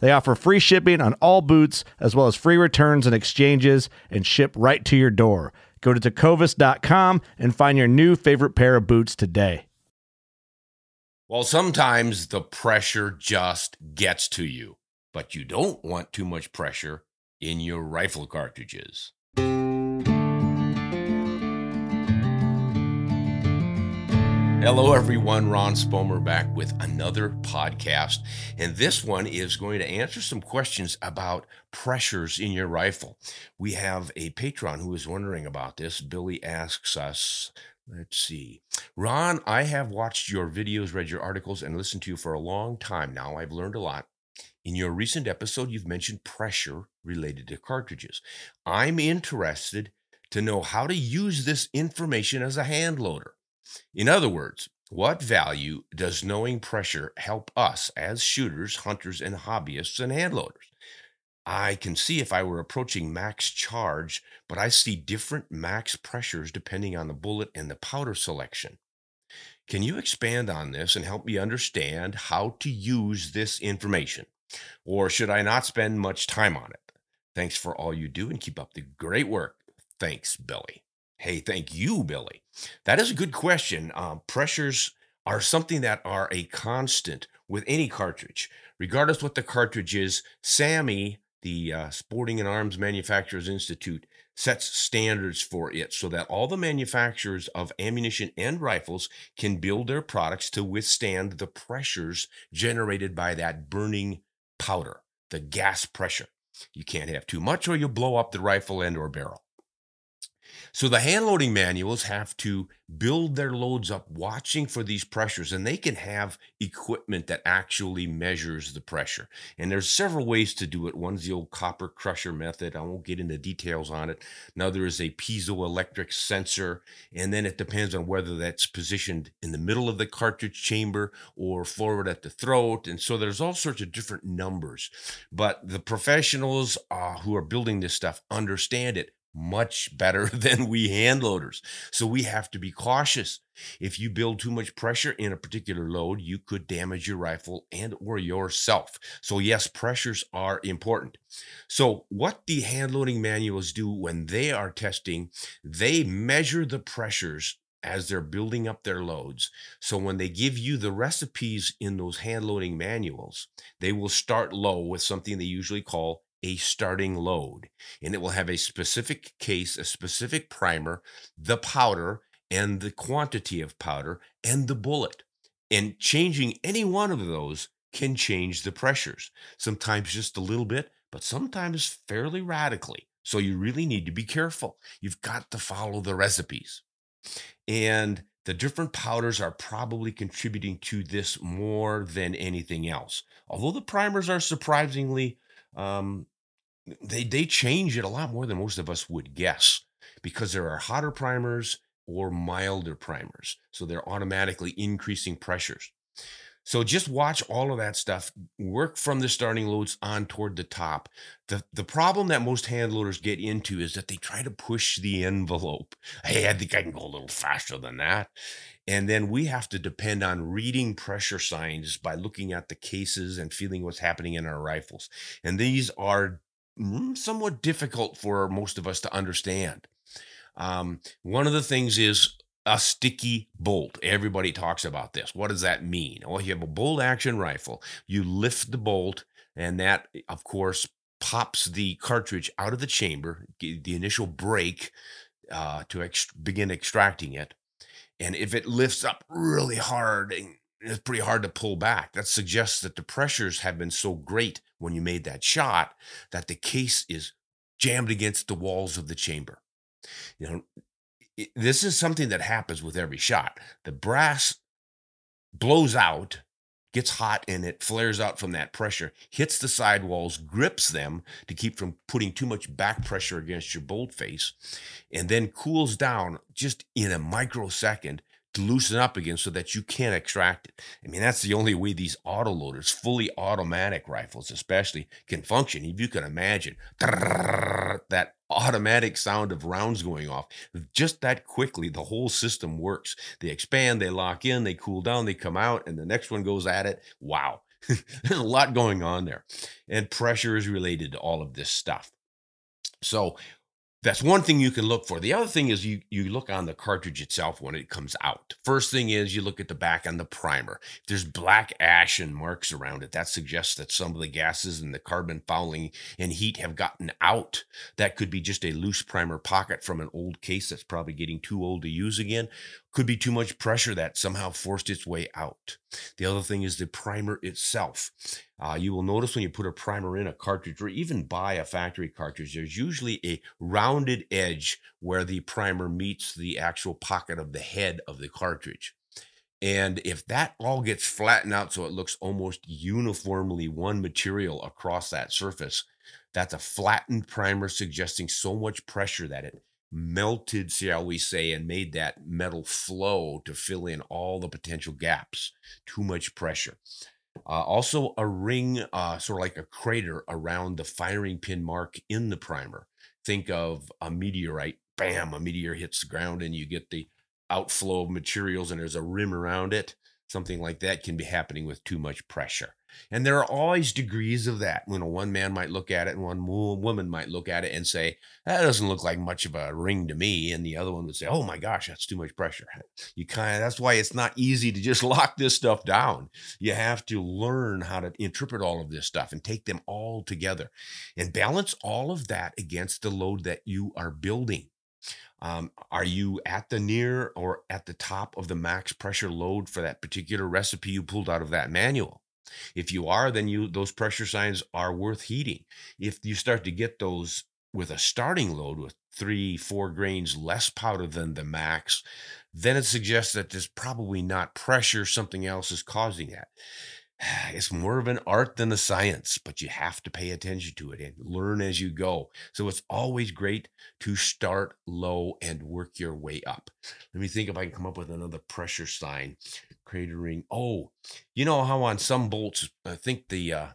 They offer free shipping on all boots, as well as free returns and exchanges, and ship right to your door. Go to tecovas.com and find your new favorite pair of boots today. Well, sometimes the pressure just gets to you, but you don't want too much pressure in your rifle cartridges. Hello, everyone. Ron Spomer back with another podcast. And this one is going to answer some questions about pressures in your rifle. We have a patron who is wondering about this. Billy asks us, let's see. Ron, I have watched your videos, read your articles, and listened to you for a long time now. I've learned a lot. In your recent episode, you've mentioned pressure related to cartridges. I'm interested to know how to use this information as a hand loader. In other words, what value does knowing pressure help us as shooters, hunters, and hobbyists and handloaders? I can see if I were approaching max charge, but I see different max pressures depending on the bullet and the powder selection. Can you expand on this and help me understand how to use this information? Or should I not spend much time on it? Thanks for all you do and keep up the great work. Thanks, Billy. Hey, thank you, Billy. That is a good question. Um, pressures are something that are a constant with any cartridge, regardless what the cartridge is. SAAMI, the uh, Sporting and Arms Manufacturers Institute, sets standards for it so that all the manufacturers of ammunition and rifles can build their products to withstand the pressures generated by that burning powder, the gas pressure. You can't have too much or you'll blow up the rifle and or barrel. So the hand loading manuals have to build their loads up watching for these pressures and they can have equipment that actually measures the pressure. And there's several ways to do it. One's the old copper crusher method. I won't get into details on it. Another is a piezoelectric sensor and then it depends on whether that's positioned in the middle of the cartridge chamber or forward at the throat. And so there's all sorts of different numbers. But the professionals uh, who are building this stuff understand it much better than we hand loaders. So we have to be cautious. If you build too much pressure in a particular load, you could damage your rifle and or yourself. So yes, pressures are important. So what the hand loading manuals do when they are testing, they measure the pressures as they're building up their loads. So when they give you the recipes in those hand loading manuals, they will start low with something they usually call a starting load and it will have a specific case, a specific primer, the powder, and the quantity of powder and the bullet. And changing any one of those can change the pressures, sometimes just a little bit, but sometimes fairly radically. So you really need to be careful. You've got to follow the recipes. And the different powders are probably contributing to this more than anything else. Although the primers are surprisingly um, they they change it a lot more than most of us would guess because there are hotter primers or milder primers, so they're automatically increasing pressures. So just watch all of that stuff. Work from the starting loads on toward the top. The the problem that most hand loaders get into is that they try to push the envelope. Hey, I think I can go a little faster than that. And then we have to depend on reading pressure signs by looking at the cases and feeling what's happening in our rifles. And these are mm, somewhat difficult for most of us to understand. Um, one of the things is a sticky bolt. Everybody talks about this. What does that mean? Well, you have a bolt action rifle, you lift the bolt, and that, of course, pops the cartridge out of the chamber, the initial break uh, to ex- begin extracting it. And if it lifts up really hard, and it's pretty hard to pull back. That suggests that the pressures have been so great when you made that shot that the case is jammed against the walls of the chamber. You know, this is something that happens with every shot. The brass blows out, gets hot, and it flares out from that pressure, hits the sidewalls, grips them to keep from putting too much back pressure against your bolt face, and then cools down just in a microsecond to loosen up again so that you can't extract it. I mean, that's the only way these autoloaders, fully automatic rifles especially, can function. If you can imagine that automatic sound of rounds going off, just that quickly, the whole system works. They expand, they lock in, they cool down, they come out, and the next one goes at it. Wow. There's a lot going on there. And pressure is related to all of this stuff. So that's one thing you can look for. The other thing is you you look on the cartridge itself when it comes out. First thing is you look at the back on the primer. If there's black ash and marks around it, that suggests that some of the gases and the carbon fouling and heat have gotten out. That could be just a loose primer pocket from an old case that's probably getting too old to use again. Could be too much pressure that somehow forced its way out. The other thing is the primer itself. Uh, you will notice when you put a primer in a cartridge or even buy a factory cartridge, there's usually a rounded edge where the primer meets the actual pocket of the head of the cartridge. And if that all gets flattened out so it looks almost uniformly one material across that surface, that's a flattened primer suggesting so much pressure that it melted, shall we say, and made that metal flow to fill in all the potential gaps. Too much pressure. Uh, also, a ring, uh, sort of like a crater around the firing pin mark in the primer. Think of a meteorite. Bam, a meteor hits the ground, and you get the outflow of materials, and there's a rim around it. Something like that can be happening with too much pressure. And there are always degrees of that. You know, one man might look at it and one woman might look at it and say, that doesn't look like much of a ring to me. And the other one would say, oh my gosh, that's too much pressure. You kind of, that's why it's not easy to just lock this stuff down. You have to learn how to interpret all of this stuff and take them all together and balance all of that against the load that you are building. Um, are you at the near or at the top of the max pressure load for that particular recipe you pulled out of that manual? If you are, then you those pressure signs are worth heeding. If you start to get those with a starting load with three, four grains less powder than the max, then it suggests that there's probably not pressure, something else is causing that. It's more of an art than a science, but you have to pay attention to it and learn as you go. So it's always great to start low and work your way up. Let me think if I can come up with another pressure sign cratering. Oh, you know how on some bolts, I think the uh,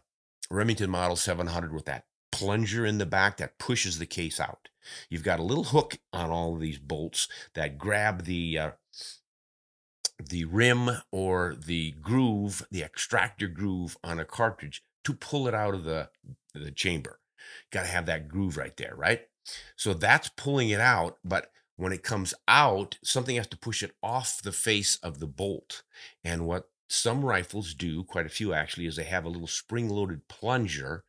Remington Model 700 with that plunger in the back that pushes the case out. You've got a little hook on all of these bolts that grab the uh, the rim or the groove, the extractor groove on a cartridge to pull it out of the the chamber. Got to have that groove right there, right? So that's pulling it out, but when it comes out, something has to push it off the face of the bolt. And what some rifles do, quite a few actually, is they have a little spring loaded plunger,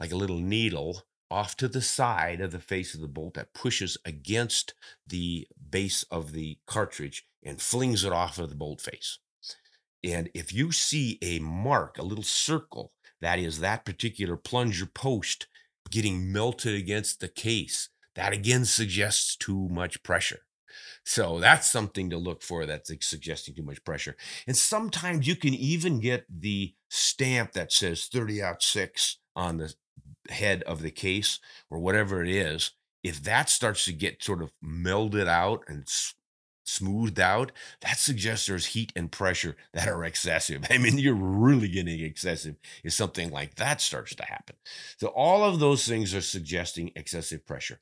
like a little needle, off to the side of the face of the bolt that pushes against the base of the cartridge and flings it off of the bolt face. And if you see a mark, a little circle, that is that particular plunger post getting melted against the case, that again suggests too much pressure. So that's something to look for that's suggesting too much pressure. And sometimes you can even get the stamp that says 30 aught 6 on the head of the case or whatever it is. If that starts to get sort of melded out and smoothed out, that suggests there's heat and pressure that are excessive. I mean, you're really getting excessive if something like that starts to happen. So, all of those things are suggesting excessive pressure.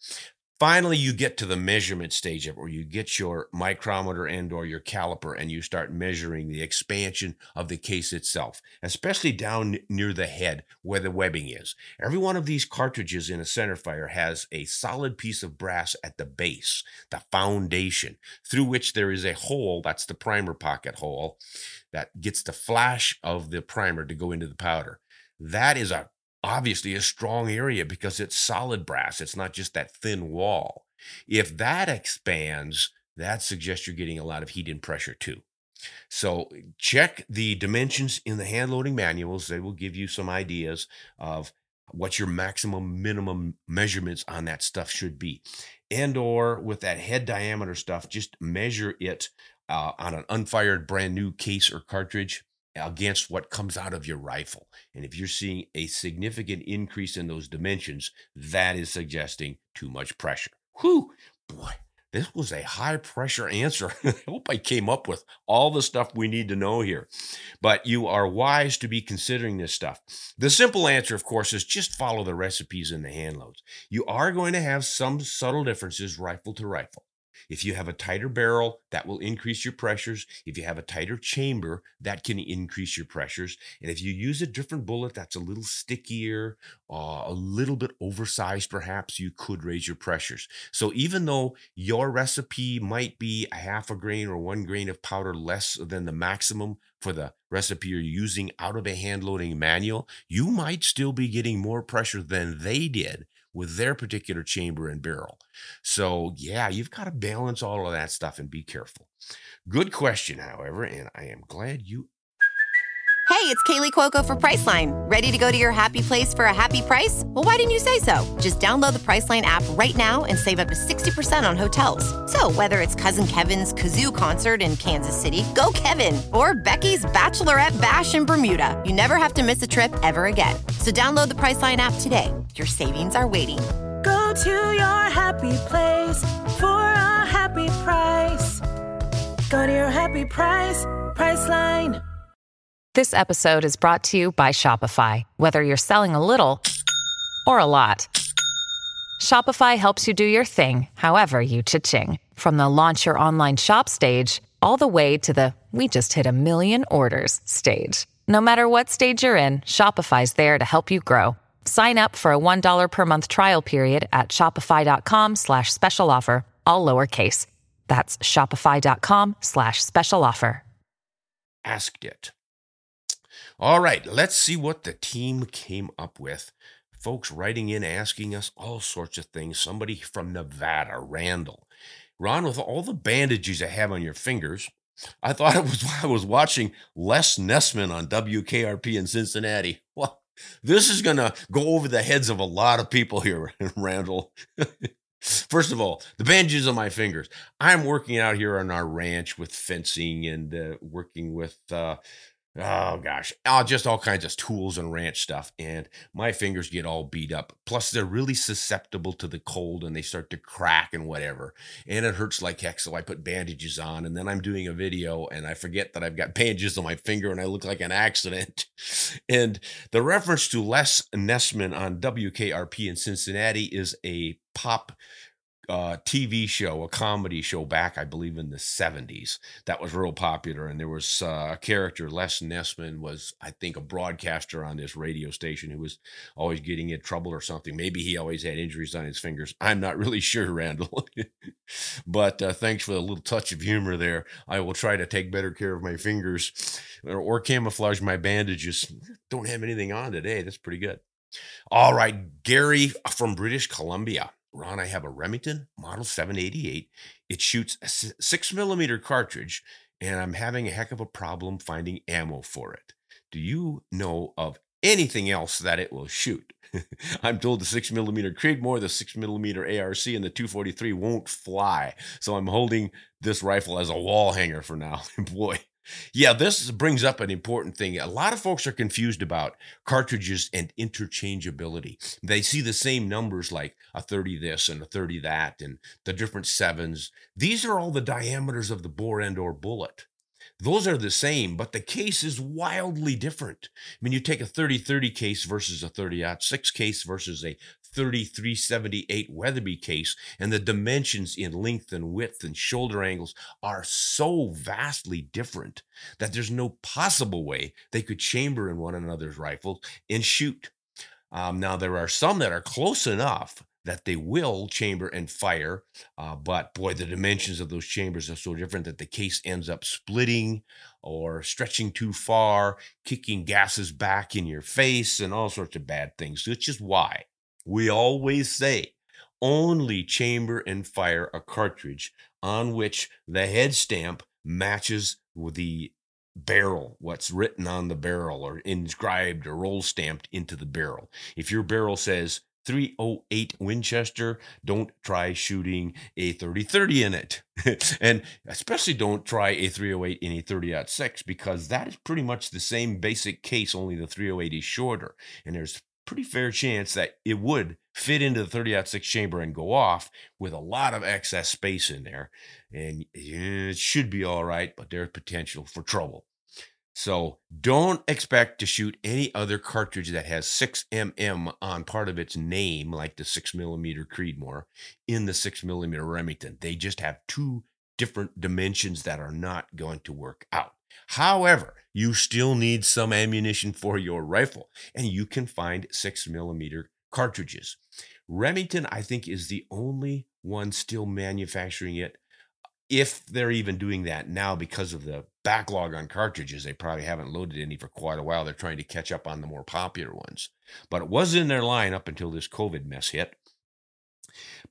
Finally, you get to the measurement stage of where you get your micrometer and or your caliper and you start measuring the expansion of the case itself, especially down near the head where the webbing is. Every one of these cartridges in a centerfire has a solid piece of brass at the base, the foundation, through which there is a hole, that's the primer pocket hole, that gets the flash of the primer to go into the powder. That is a obviously a strong area because it's solid brass. It's not just that thin wall. If that expands, that suggests you're getting a lot of heat and pressure too. So check the dimensions in the hand loading manuals. They will give you some ideas of what your maximum minimum measurements on that stuff should be. And or with that head diameter stuff, just measure it uh, on an unfired brand new case or cartridge against what comes out of your rifle. And if you're seeing a significant increase in those dimensions, that is suggesting too much pressure. Whew, boy, this was a high pressure answer. I hope I came up with all the stuff we need to know here. But you are wise to be considering this stuff. The simple answer, of course, is just follow the recipes in the hand loads. You are going to have some subtle differences rifle to rifle. If you have a tighter barrel, that will increase your pressures. If you have a tighter chamber, that can increase your pressures. And if you use a different bullet that's a little stickier, uh, a little bit oversized, perhaps, you could raise your pressures. So even though your recipe might be a half a grain or one grain of powder less than the maximum for the recipe you're using out of a hand loading manual, you might still be getting more pressure than they did with their particular chamber and barrel. So, yeah, you've got to balance all of that stuff and be careful. Good question, however, and I am glad you. Hey, it's Kaley Cuoco for Priceline. Ready to go to your happy place for a happy price? Well, why didn't you say so? Just download the Priceline app right now and save up to 60% on hotels. So, whether it's Cousin Kevin's Kazoo concert in Kansas City, go Kevin, or Becky's Bachelorette Bash in Bermuda, you never have to miss a trip ever again. So, download the Priceline app today. Your savings are waiting. Go to your happy place for a happy price. Go to your happy price, Priceline. This episode is brought to you by Shopify. Whether you're selling a little or a lot, Shopify helps you do your thing, however you cha-ching. From the launch your online shop stage, all the way to the we just hit a million orders stage. No matter what stage you're in, Shopify's there to help you grow. Sign up for a $1 per month trial period at shopify.com slash special offer, all lowercase. That's shopify.com slash special offer. Asked it. All right, let's see what the team came up with. Folks writing in asking us all sorts of things. Somebody from Nevada, Randall. Ron, with all the bandages you have on your fingers, I thought it was I was watching Les Nessman on WKRP in Cincinnati. Well, this is going to go over the heads of a lot of people here, Randall. First of all, the bandages on my fingers. I'm working out here on our ranch with fencing and uh, working with uh, oh gosh, uh, just all kinds of tools and ranch stuff. And my fingers get all beat up. Plus, they're really susceptible to the cold and they start to crack and whatever. And it hurts like heck. So I put bandages on. And then I'm doing a video and I forget that I've got bandages on my finger and I look like an accident. and the reference to Les Nessman on WKRP in Cincinnati is a pop uh, TV show, a comedy show back, I believe, in the 70s that was real popular. And there was uh, a character, Les Nessman, was, I think, a broadcaster on this radio station who was always getting in trouble or something. Maybe he always had injuries on his fingers. I'm not really sure, Randall. but uh, thanks for the little touch of humor there. I will try to take better care of my fingers or, or camouflage my bandages. Don't have anything on today. That's pretty good. All right, Gary from British Columbia. Ron, I have a Remington Model 788. It shoots a six millimeter cartridge, and I'm having a heck of a problem finding ammo for it. Do you know of anything else that it will shoot? I'm told the six millimeter Creedmoor, the six millimeter ARC, and the 243 won't fly. So I'm holding this rifle as a wall hanger for now. Boy, Yeah, this brings up an important thing. A lot of folks are confused about cartridges and interchangeability. They see the same numbers like a 30 this and a 30 that and the different sevens. These are all the diameters of the bore end or bullet. Those are the same, but the case is wildly different. I mean, you take a 30 30 case versus a 30 6 case versus a 3378 Weatherby case, and the dimensions in length and width and shoulder angles are so vastly different that there's no possible way they could chamber in one another's rifles and shoot. Um, now, there are some that are close enough that they will chamber and fire. Uh, but boy, the dimensions of those chambers are so different that the case ends up splitting or stretching too far, kicking gases back in your face, and all sorts of bad things, which is why we always say only chamber and fire a cartridge on which the head stamp matches with the barrel, what's written on the barrel or inscribed or roll stamped into the barrel. If your barrel says 308 Winchester, don't try shooting a 3030 in it. and especially don't try a 308 in a 30 6 because that is pretty much the same basic case, only the 308 is shorter. And there's pretty fair chance that it would fit into the 30 6 chamber and go off with a lot of excess space in there. And it should be all right, but there's potential for trouble. So don't expect to shoot any other cartridge that has 6mm on part of its name, like the 6mm Creedmoor, in the 6mm Remington. They just have two different dimensions that are not going to work out. However, you still need some ammunition for your rifle, and you can find 6mm cartridges. Remington, I think, is the only one still manufacturing it if they're even doing that now because of the backlog on cartridges, they probably haven't loaded any for quite a while. They're trying to catch up on the more popular ones. But it was in their line up until this COVID mess hit.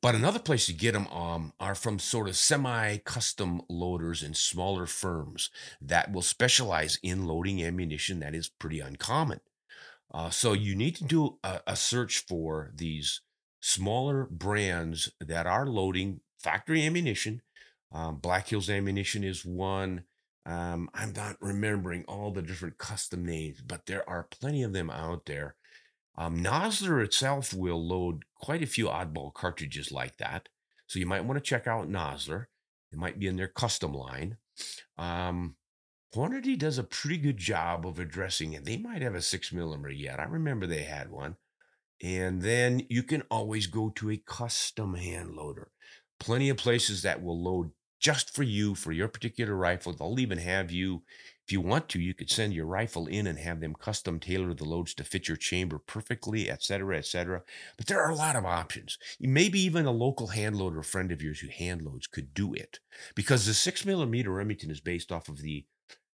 But another place to get them um, are from sort of semi custom loaders and smaller firms that will specialize in loading ammunition that is pretty uncommon. Uh, so you need to do a, a search for these smaller brands that are loading factory ammunition um, Black Hills Ammunition is one. Um, I'm not remembering all the different custom names, but there are plenty of them out there. Um, Nosler itself will load quite a few oddball cartridges like that. So you might want to check out Nosler. It might be in their custom line. Um, Hornady does a pretty good job of addressing it. They might have a six millimeter yet. I remember they had one. And then you can always go to a custom hand loader. Plenty of places that will load just for you, for your particular rifle. They'll even have you, if you want to, you could send your rifle in and have them custom tailor the loads to fit your chamber perfectly, etc., etc. But there are a lot of options. Maybe even a local hand loader friend of yours who hand loads could do it because the six millimeter Remington is based off of the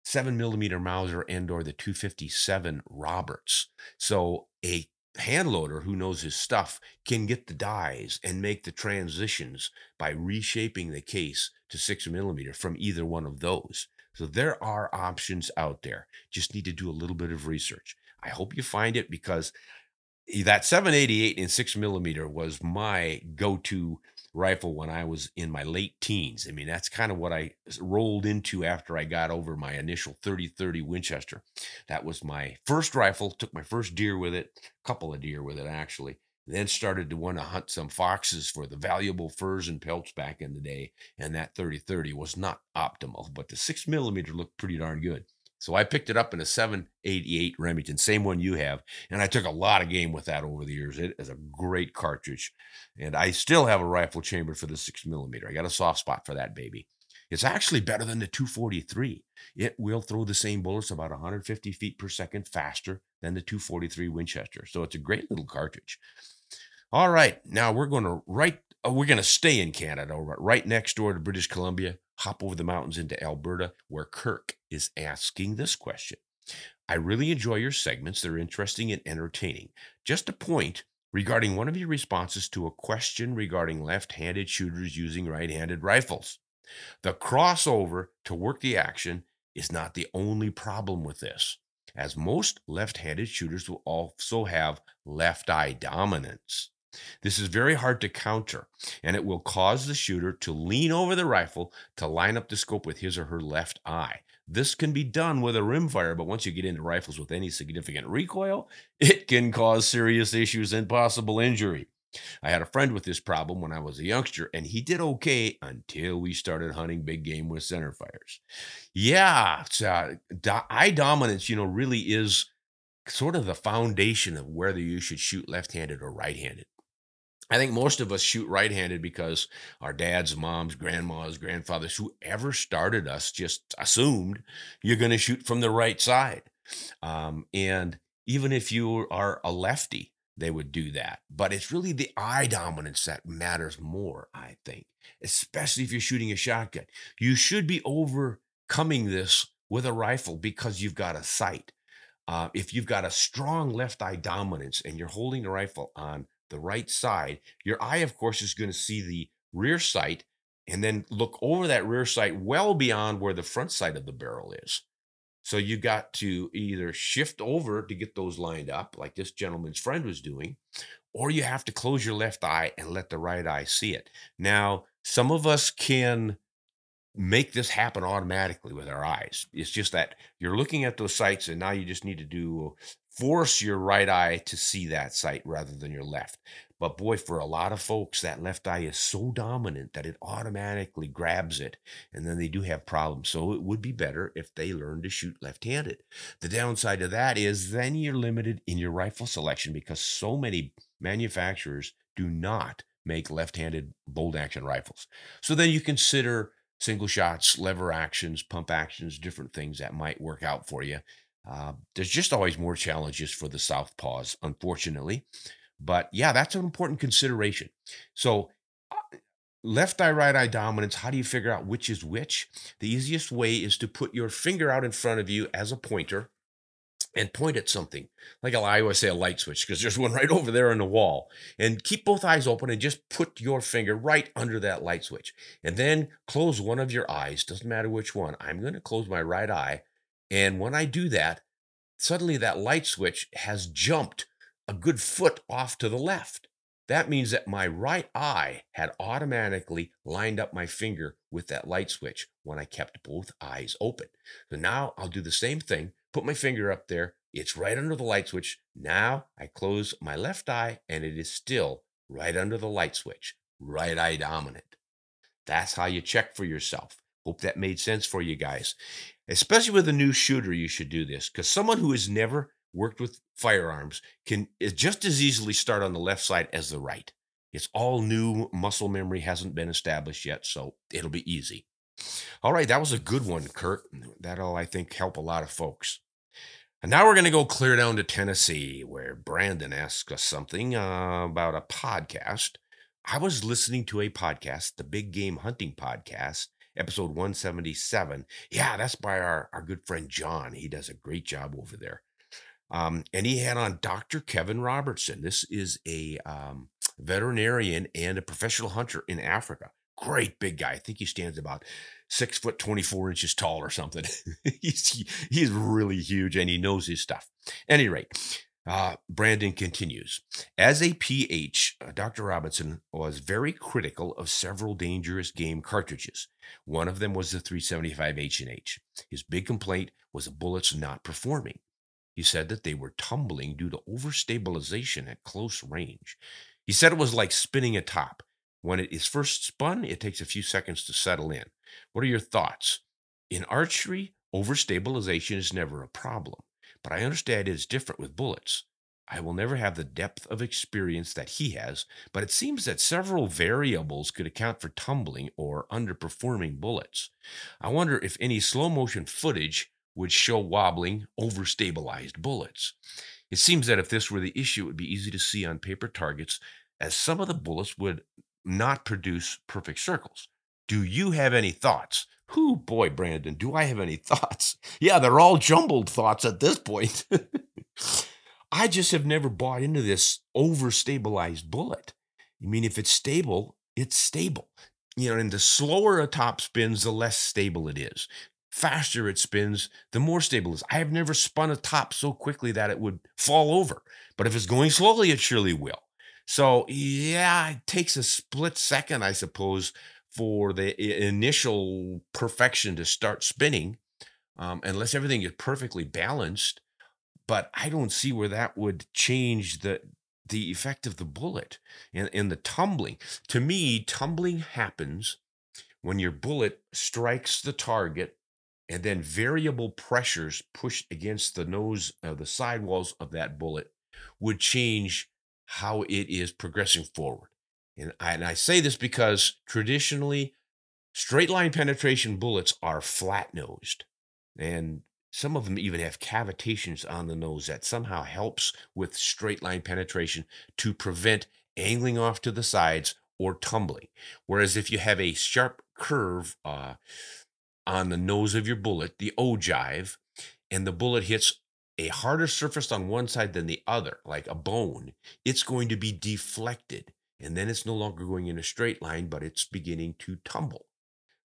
seven millimeter Mauser and or the 257 Roberts. So a hand loader who knows his stuff can get the dies and make the transitions by reshaping the case to six millimeter from either one of those. So there are options out there. Just need to do a little bit of research. I hope you find it because that 788 in six millimeter was my go-to rifle when I was in my late teens. I mean, that's kind of what I rolled into after I got over my initial 30-30 Winchester. That was my first rifle, took my first deer with it, couple of deer with it actually. Then started to want to hunt some foxes for the valuable furs and pelts back in the day. And that 30-30 was not optimal, but the six millimeter looked pretty darn good. So I picked it up in a 788 Remington, same one you have, and I took a lot of game with that over the years. It is a great cartridge, and I still have a rifle chamber for the six millimeter. I got a soft spot for that baby. It's actually better than the 243. It will throw the same bullets about 150 feet per second faster than the 243 Winchester. So it's a great little cartridge. All right, now we're going to right. Oh, we're going to stay in Canada, right next door to British Columbia hop over the mountains into Alberta, where Kirk is asking this question. I really enjoy your segments. They're interesting and entertaining. Just a point regarding one of your responses to a question regarding left handed shooters using right handed rifles. The crossover to work the action is not the only problem with this, as most left handed shooters will also have left eye dominance. This is very hard to counter, and it will cause the shooter to lean over the rifle to line up the scope with his or her left eye. This can be done with a rimfire, but once you get into rifles with any significant recoil, it can cause serious issues and possible injury. I had a friend with this problem when I was a youngster, and he did okay until we started hunting big game with center fires. Yeah, uh, eye dominance, you know, really is sort of the foundation of whether you should shoot left handed or right handed. I think most of us shoot right handed because our dads, moms, grandmas, grandfathers, whoever started us just assumed you're going to shoot from the right side. Um, and even if you are a lefty, they would do that. But it's really the eye dominance that matters more, I think, especially if you're shooting a shotgun. You should be overcoming this with a rifle because you've got a sight. Uh, if you've got a strong left eye dominance and you're holding the rifle on the right side, your eye, of course, is going to see the rear sight and then look over that rear sight well beyond where the front sight of the barrel is. So you got to either shift over to get those lined up, like this gentleman's friend was doing, or you have to close your left eye and let the right eye see it. Now, some of us can make this happen automatically with our eyes. It's just that you're looking at those sights and now you just need to do force your right eye to see that sight rather than your left. But boy, for a lot of folks, that left eye is so dominant that it automatically grabs it, and then they do have problems. So it would be better if they learn to shoot left handed. The downside of that is then you're limited in your rifle selection because so many manufacturers do not make left handed bolt action rifles. So then you consider single shots, lever actions, pump actions, different things that might work out for you. Uh, there's just always more challenges for the southpaws, unfortunately. But yeah, that's an important consideration. So, uh, left eye, right eye dominance, how do you figure out which is which? The easiest way is to put your finger out in front of you as a pointer and point at something. Like I always say a light switch because there's one right over there on the wall. And keep both eyes open and just put your finger right under that light switch. And then close one of your eyes. Doesn't matter which one. I'm going to close my right eye. And when I do that, suddenly that light switch has jumped a good foot off to the left. That means that my right eye had automatically lined up my finger with that light switch when I kept both eyes open. So now I'll do the same thing, put my finger up there. It's right under the light switch. Now I close my left eye and it is still right under the light switch, right eye dominant. That's how you check for yourself. Hope that made sense for you guys. Especially with a new shooter, you should do this because someone who has never worked with firearms can just as easily start on the left side as the right. It's all new. Muscle memory hasn't been established yet, so it'll be easy. All right, that was a good one, Kurt. That'll, I think, help a lot of folks. And now we're going to go clear down to Tennessee, where Brandon asked us something uh, about a podcast. I was listening to a podcast, the Big Game Hunting Podcast, episode 177. Yeah, that's by our, our good friend John. He does a great job over there. Um, and he had on Dr. Kevin Robertson. This is a um, veterinarian and a professional hunter in Africa. Great big guy. I think he stands about six foot 24 inches tall or something. he's, he's really huge and he knows his stuff. any rate, uh, Brandon continues. As a PH, uh, Dr. Robinson was very critical of several dangerous game cartridges. One of them was the 375 H&H. His big complaint was the bullets not performing. He said that they were tumbling due to overstabilization at close range. He said it was like spinning a top. When it is first spun, it takes a few seconds to settle in. What are your thoughts? In archery, overstabilization is never a problem, but I understand it is different with bullets. I will never have the depth of experience that he has, but it seems that several variables could account for tumbling or underperforming bullets. I wonder if any slow motion footage would show wobbling, overstabilized bullets. It seems that if this were the issue, it would be easy to see on paper targets, as some of the bullets would not produce perfect circles. Do you have any thoughts? Who, boy, Brandon, do I have any thoughts? Yeah, they're all jumbled thoughts at this point. I just have never bought into this overstabilized bullet. I mean, if it's stable, it's stable. You know, and the slower a top spins, the less stable it is faster it spins, the more stable it is. I have never spun a top so quickly that it would fall over. But if it's going slowly, it surely will. So, yeah, it takes a split second, I suppose, for the initial perfection to start spinning, um, unless everything is perfectly balanced. But I don't see where that would change the the effect of the bullet and, and the tumbling. To me, tumbling happens when your bullet strikes the target and then variable pressures pushed against the nose of the sidewalls of that bullet would change how it is progressing forward. And I, and I say this because traditionally, straight line penetration bullets are flat nosed. And some of them even have cavitations on the nose that somehow helps with straight line penetration to prevent angling off to the sides or tumbling. Whereas if you have a sharp curve uh, on the nose of your bullet, the ogive, and the bullet hits a harder surface on one side than the other, like a bone, it's going to be deflected. And then it's no longer going in a straight line, but it's beginning to tumble.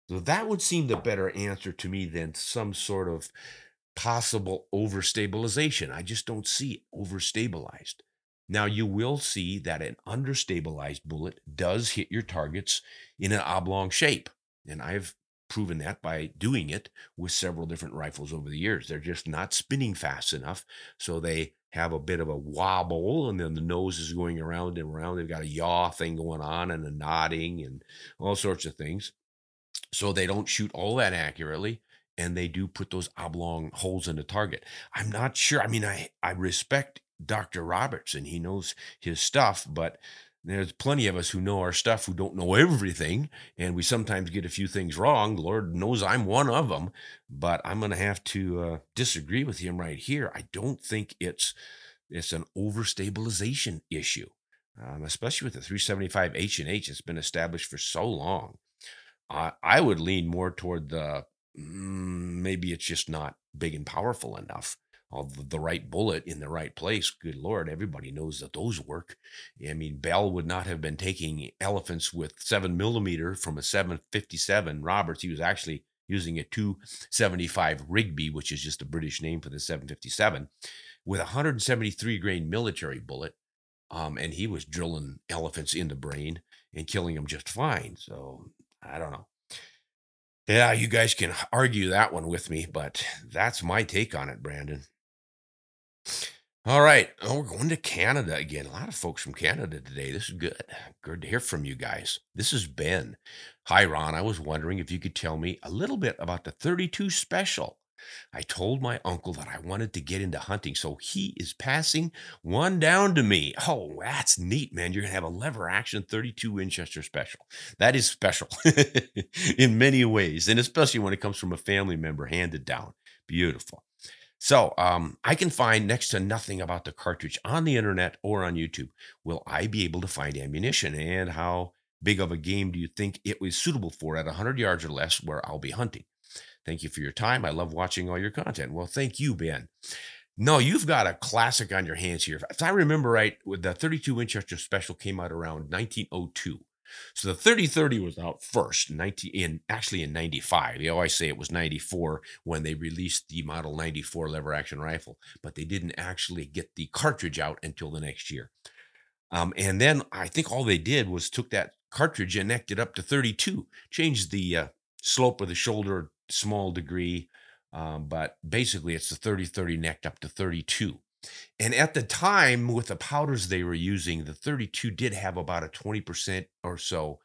So that would seem the better answer to me than some sort of possible overstabilization. I just don't see overstabilized. Now, you will see that an understabilized bullet does hit your targets in an oblong shape. And I've proven that by doing it with several different rifles over the years. They're just not spinning fast enough. So they have a bit of a wobble, and then the nose is going around and around. They've got a yaw thing going on and a nodding and all sorts of things. So they don't shoot all that accurately and they do put those oblong holes in the target. I'm not sure. I mean, I, I respect Dr. Robertson. He knows his stuff, but there's plenty of us who know our stuff who don't know everything, and we sometimes get a few things wrong. Lord knows I'm one of them, but I'm going to have to uh, disagree with him right here. I don't think it's it's an overstabilization issue, um, especially with the 375 H and H. It's been established for so long. Uh, I would lean more toward the mm, maybe it's just not big and powerful enough. The right bullet in the right place. Good Lord, everybody knows that those work. I mean, Bell would not have been taking elephants with seven millimeter from a 757 Roberts. He was actually using a 275 Rigby, which is just a British name for the 757, with a 173 grain military bullet. Um, and he was drilling elephants in the brain and killing them just fine. So I don't know. Yeah, you guys can argue that one with me, but that's my take on it, Brandon. All right. Oh, we're going to Canada again. A lot of folks from Canada today. This is good. Good to hear from you guys. This is Ben. Hi, Ron. I was wondering if you could tell me a little bit about the 32 special. I told my uncle that I wanted to get into hunting, so he is passing one down to me. Oh, that's neat, man. You're going to have a lever action 32 Winchester special. That is special in many ways, and especially when it comes from a family member handed down. Beautiful. So um, I can find next to nothing about the cartridge on the internet or on YouTube. Will I be able to find ammunition? And how big of a game do you think it was suitable for at 100 yards or less where I'll be hunting? Thank you for your time. I love watching all your content. Well, thank you, Ben. No, you've got a classic on your hands here. If I remember right, the 32 Winchester Special came out around 1902. So the 3030 was out first, 19 in actually in 95. They always say it was 94 when they released the Model 94 lever action rifle, but they didn't actually get the cartridge out until the next year. Um, and then I think all they did was took that cartridge and necked it up to 32, changed the uh, slope of the shoulder small degree. Um, but basically, it's the 30 30 necked up to 32. And at the time, with the powders they were using, the 32 did have about a 20% or so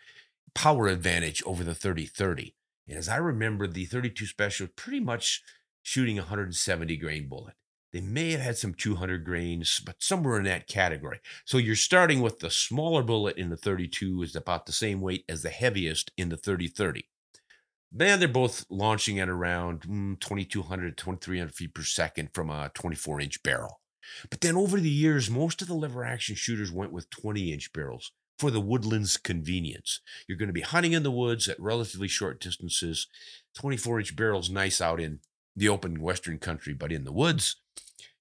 power advantage over the 30 30. And as I remember, the 32 special pretty much shooting 170 grain bullet. They may have had some 200 grains, but somewhere in that category. So you're starting with the smaller bullet in the 32 is about the same weight as the heaviest in the 30 30. Then they're both launching at around mm, 2,200, 2,300 feet per second from a 24 inch barrel. But then over the years, most of the lever action shooters went with 20 inch barrels for the woodland's convenience. You're going to be hunting in the woods at relatively short distances. 24 inch barrels, nice out in the open western country, but in the woods,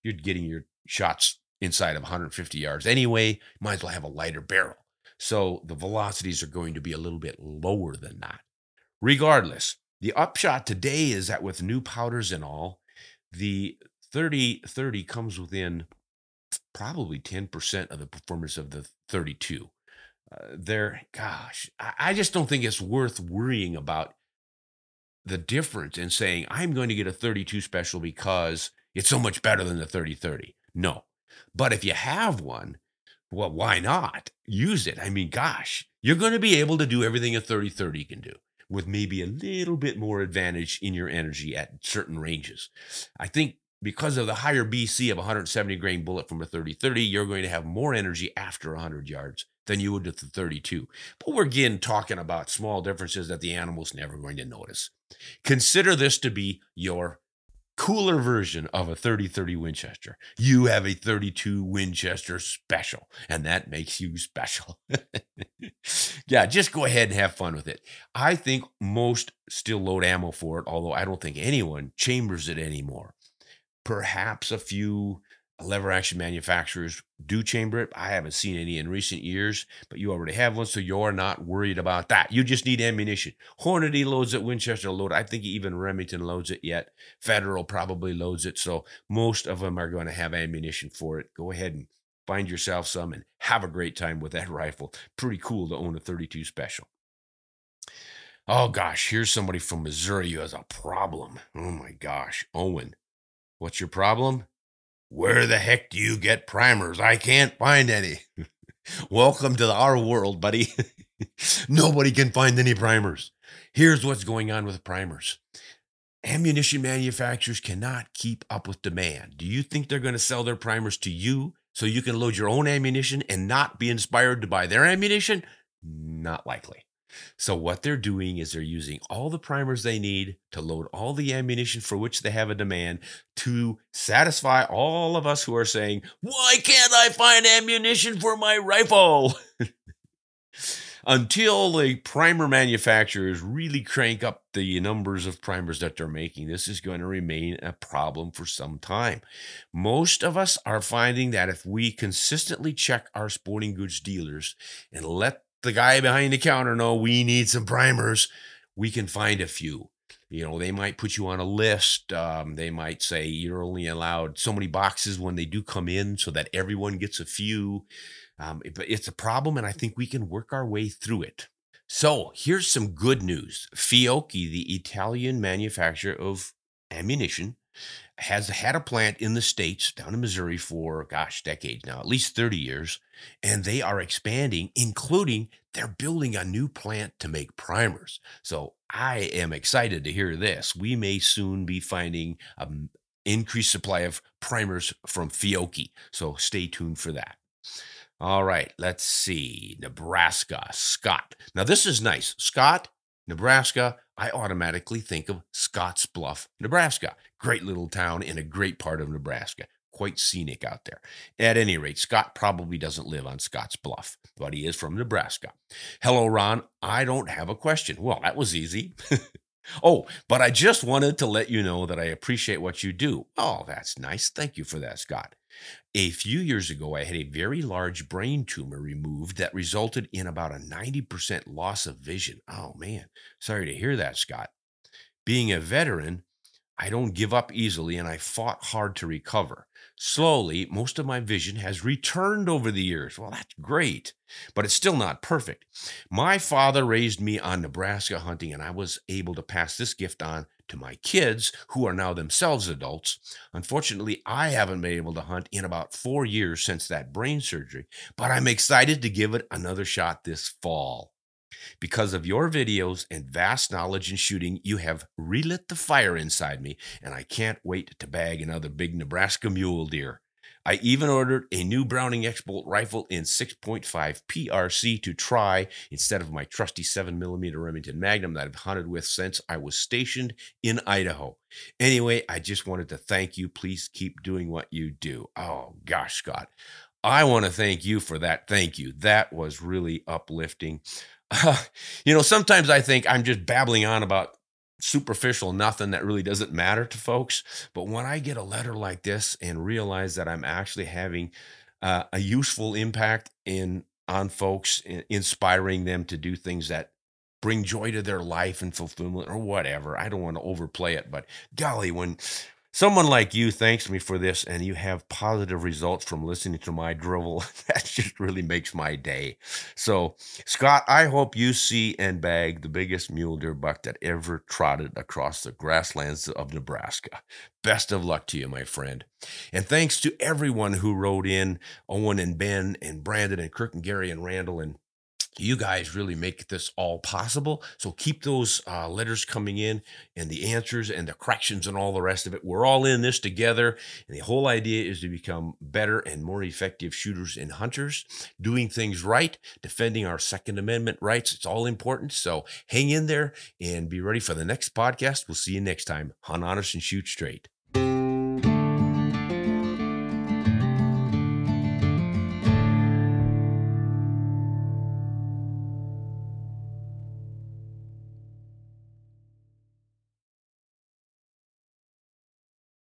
you're getting your shots inside of 150 yards anyway. Might as well have a lighter barrel. So the velocities are going to be a little bit lower than that. Regardless, the upshot today is that with new powders and all, the 3030 comes within probably 10% of the performance of the 32. Uh, there, gosh, I, I just don't think it's worth worrying about the difference and saying, I'm going to get a 32 special because it's so much better than the 30 30. No. But if you have one, well, why not use it? I mean, gosh, you're going to be able to do everything a 30 30 can do with maybe a little bit more advantage in your energy at certain ranges. I think because of the higher BC of 170 grain bullet from a 30 30, you're going to have more energy after 100 yards than you would with the 32. But we're again talking about small differences that the animal's never going to notice. Consider this to be your cooler version of a 30-30 Winchester. You have a 32 Winchester special, and that makes you special. yeah, just go ahead and have fun with it. I think most still load ammo for it, although I don't think anyone chambers it anymore. Perhaps a few lever action manufacturers do chamber it. I haven't seen any in recent years, but you already have one, so you're not worried about that. You just need ammunition. Hornady loads it, Winchester load. I think even Remington loads it yet. Federal probably loads it, so most of them are going to have ammunition for it. Go ahead and find yourself some and have a great time with that rifle. Pretty cool to own a 32 special. Oh gosh, here's somebody from Missouri who has a problem. Oh my gosh, Owen, what's your problem? Where the heck do you get primers? I can't find any. Welcome to our world, buddy. Nobody can find any primers. Here's what's going on with primers ammunition manufacturers cannot keep up with demand. Do you think they're going to sell their primers to you so you can load your own ammunition and not be inspired to buy their ammunition? Not likely. So, what they're doing is they're using all the primers they need to load all the ammunition for which they have a demand to satisfy all of us who are saying, Why can't I find ammunition for my rifle? Until the primer manufacturers really crank up the numbers of primers that they're making, this is going to remain a problem for some time. Most of us are finding that if we consistently check our sporting goods dealers and let the guy behind the counter know we need some primers, we can find a few. You know, they might put you on a list. Um, they might say you're only allowed so many boxes when they do come in so that everyone gets a few. Um, but it's a problem, and I think we can work our way through it. So here's some good news Fiocchi, the Italian manufacturer of ammunition, has had a plant in the States down in Missouri for, gosh, decades now, at least 30 years. And they are expanding, including they're building a new plant to make primers. So I am excited to hear this. We may soon be finding an increased supply of primers from Fiocchi. So stay tuned for that. All right, let's see. Nebraska, Scott. Now, this is nice. Scott, Nebraska, I automatically think of Scotts Bluff, Nebraska. Great little town in a great part of Nebraska. Quite scenic out there. At any rate, Scott probably doesn't live on Scotts Bluff, but he is from Nebraska. Hello, Ron. I don't have a question. Well, that was easy. oh, but I just wanted to let you know that I appreciate what you do. Oh, that's nice. Thank you for that, Scott. A few years ago, I had a very large brain tumor removed that resulted in about a 90% loss of vision. Oh, man. Sorry to hear that, Scott. Being a veteran, I don't give up easily and I fought hard to recover. Slowly, most of my vision has returned over the years. Well, that's great, but it's still not perfect. My father raised me on Nebraska hunting, and I was able to pass this gift on to my kids, who are now themselves adults. Unfortunately, I haven't been able to hunt in about four years since that brain surgery, but I'm excited to give it another shot this fall. Because of your videos and vast knowledge in shooting, you have relit the fire inside me, and I can't wait to bag another big Nebraska mule deer. I even ordered a new Browning X-Bolt rifle in 6.5 PRC to try instead of my trusty 7mm Remington Magnum that I've hunted with since I was stationed in Idaho. Anyway, I just wanted to thank you. Please keep doing what you do. Oh, gosh, Scott. I want to thank you for that. Thank you. That was really uplifting. Uh, you know, sometimes I think I'm just babbling on about superficial nothing that really doesn't matter to folks. But when I get a letter like this and realize that I'm actually having uh, a useful impact in on folks, inspiring them to do things that bring joy to their life and fulfillment or whatever. I don't want to overplay it, but golly, when someone like you thanks me for this and you have positive results from listening to my drivel. That just really makes my day. So scott i hope you see and bag the biggest mule deer buck that ever trotted across the grasslands of nebraska. Best of luck to you my friend. And thanks to everyone who wrote in owen and ben and brandon and kirk and gary and randall and you guys really make this all possible. So keep those uh, letters coming in and the answers and the corrections and all the rest of it. We're all in this together. And the whole idea is to become better and more effective shooters and hunters, doing things right, defending our Second Amendment rights. It's all important. So hang in there and be ready for the next podcast. We'll see you next time. Hunt honest and shoot straight.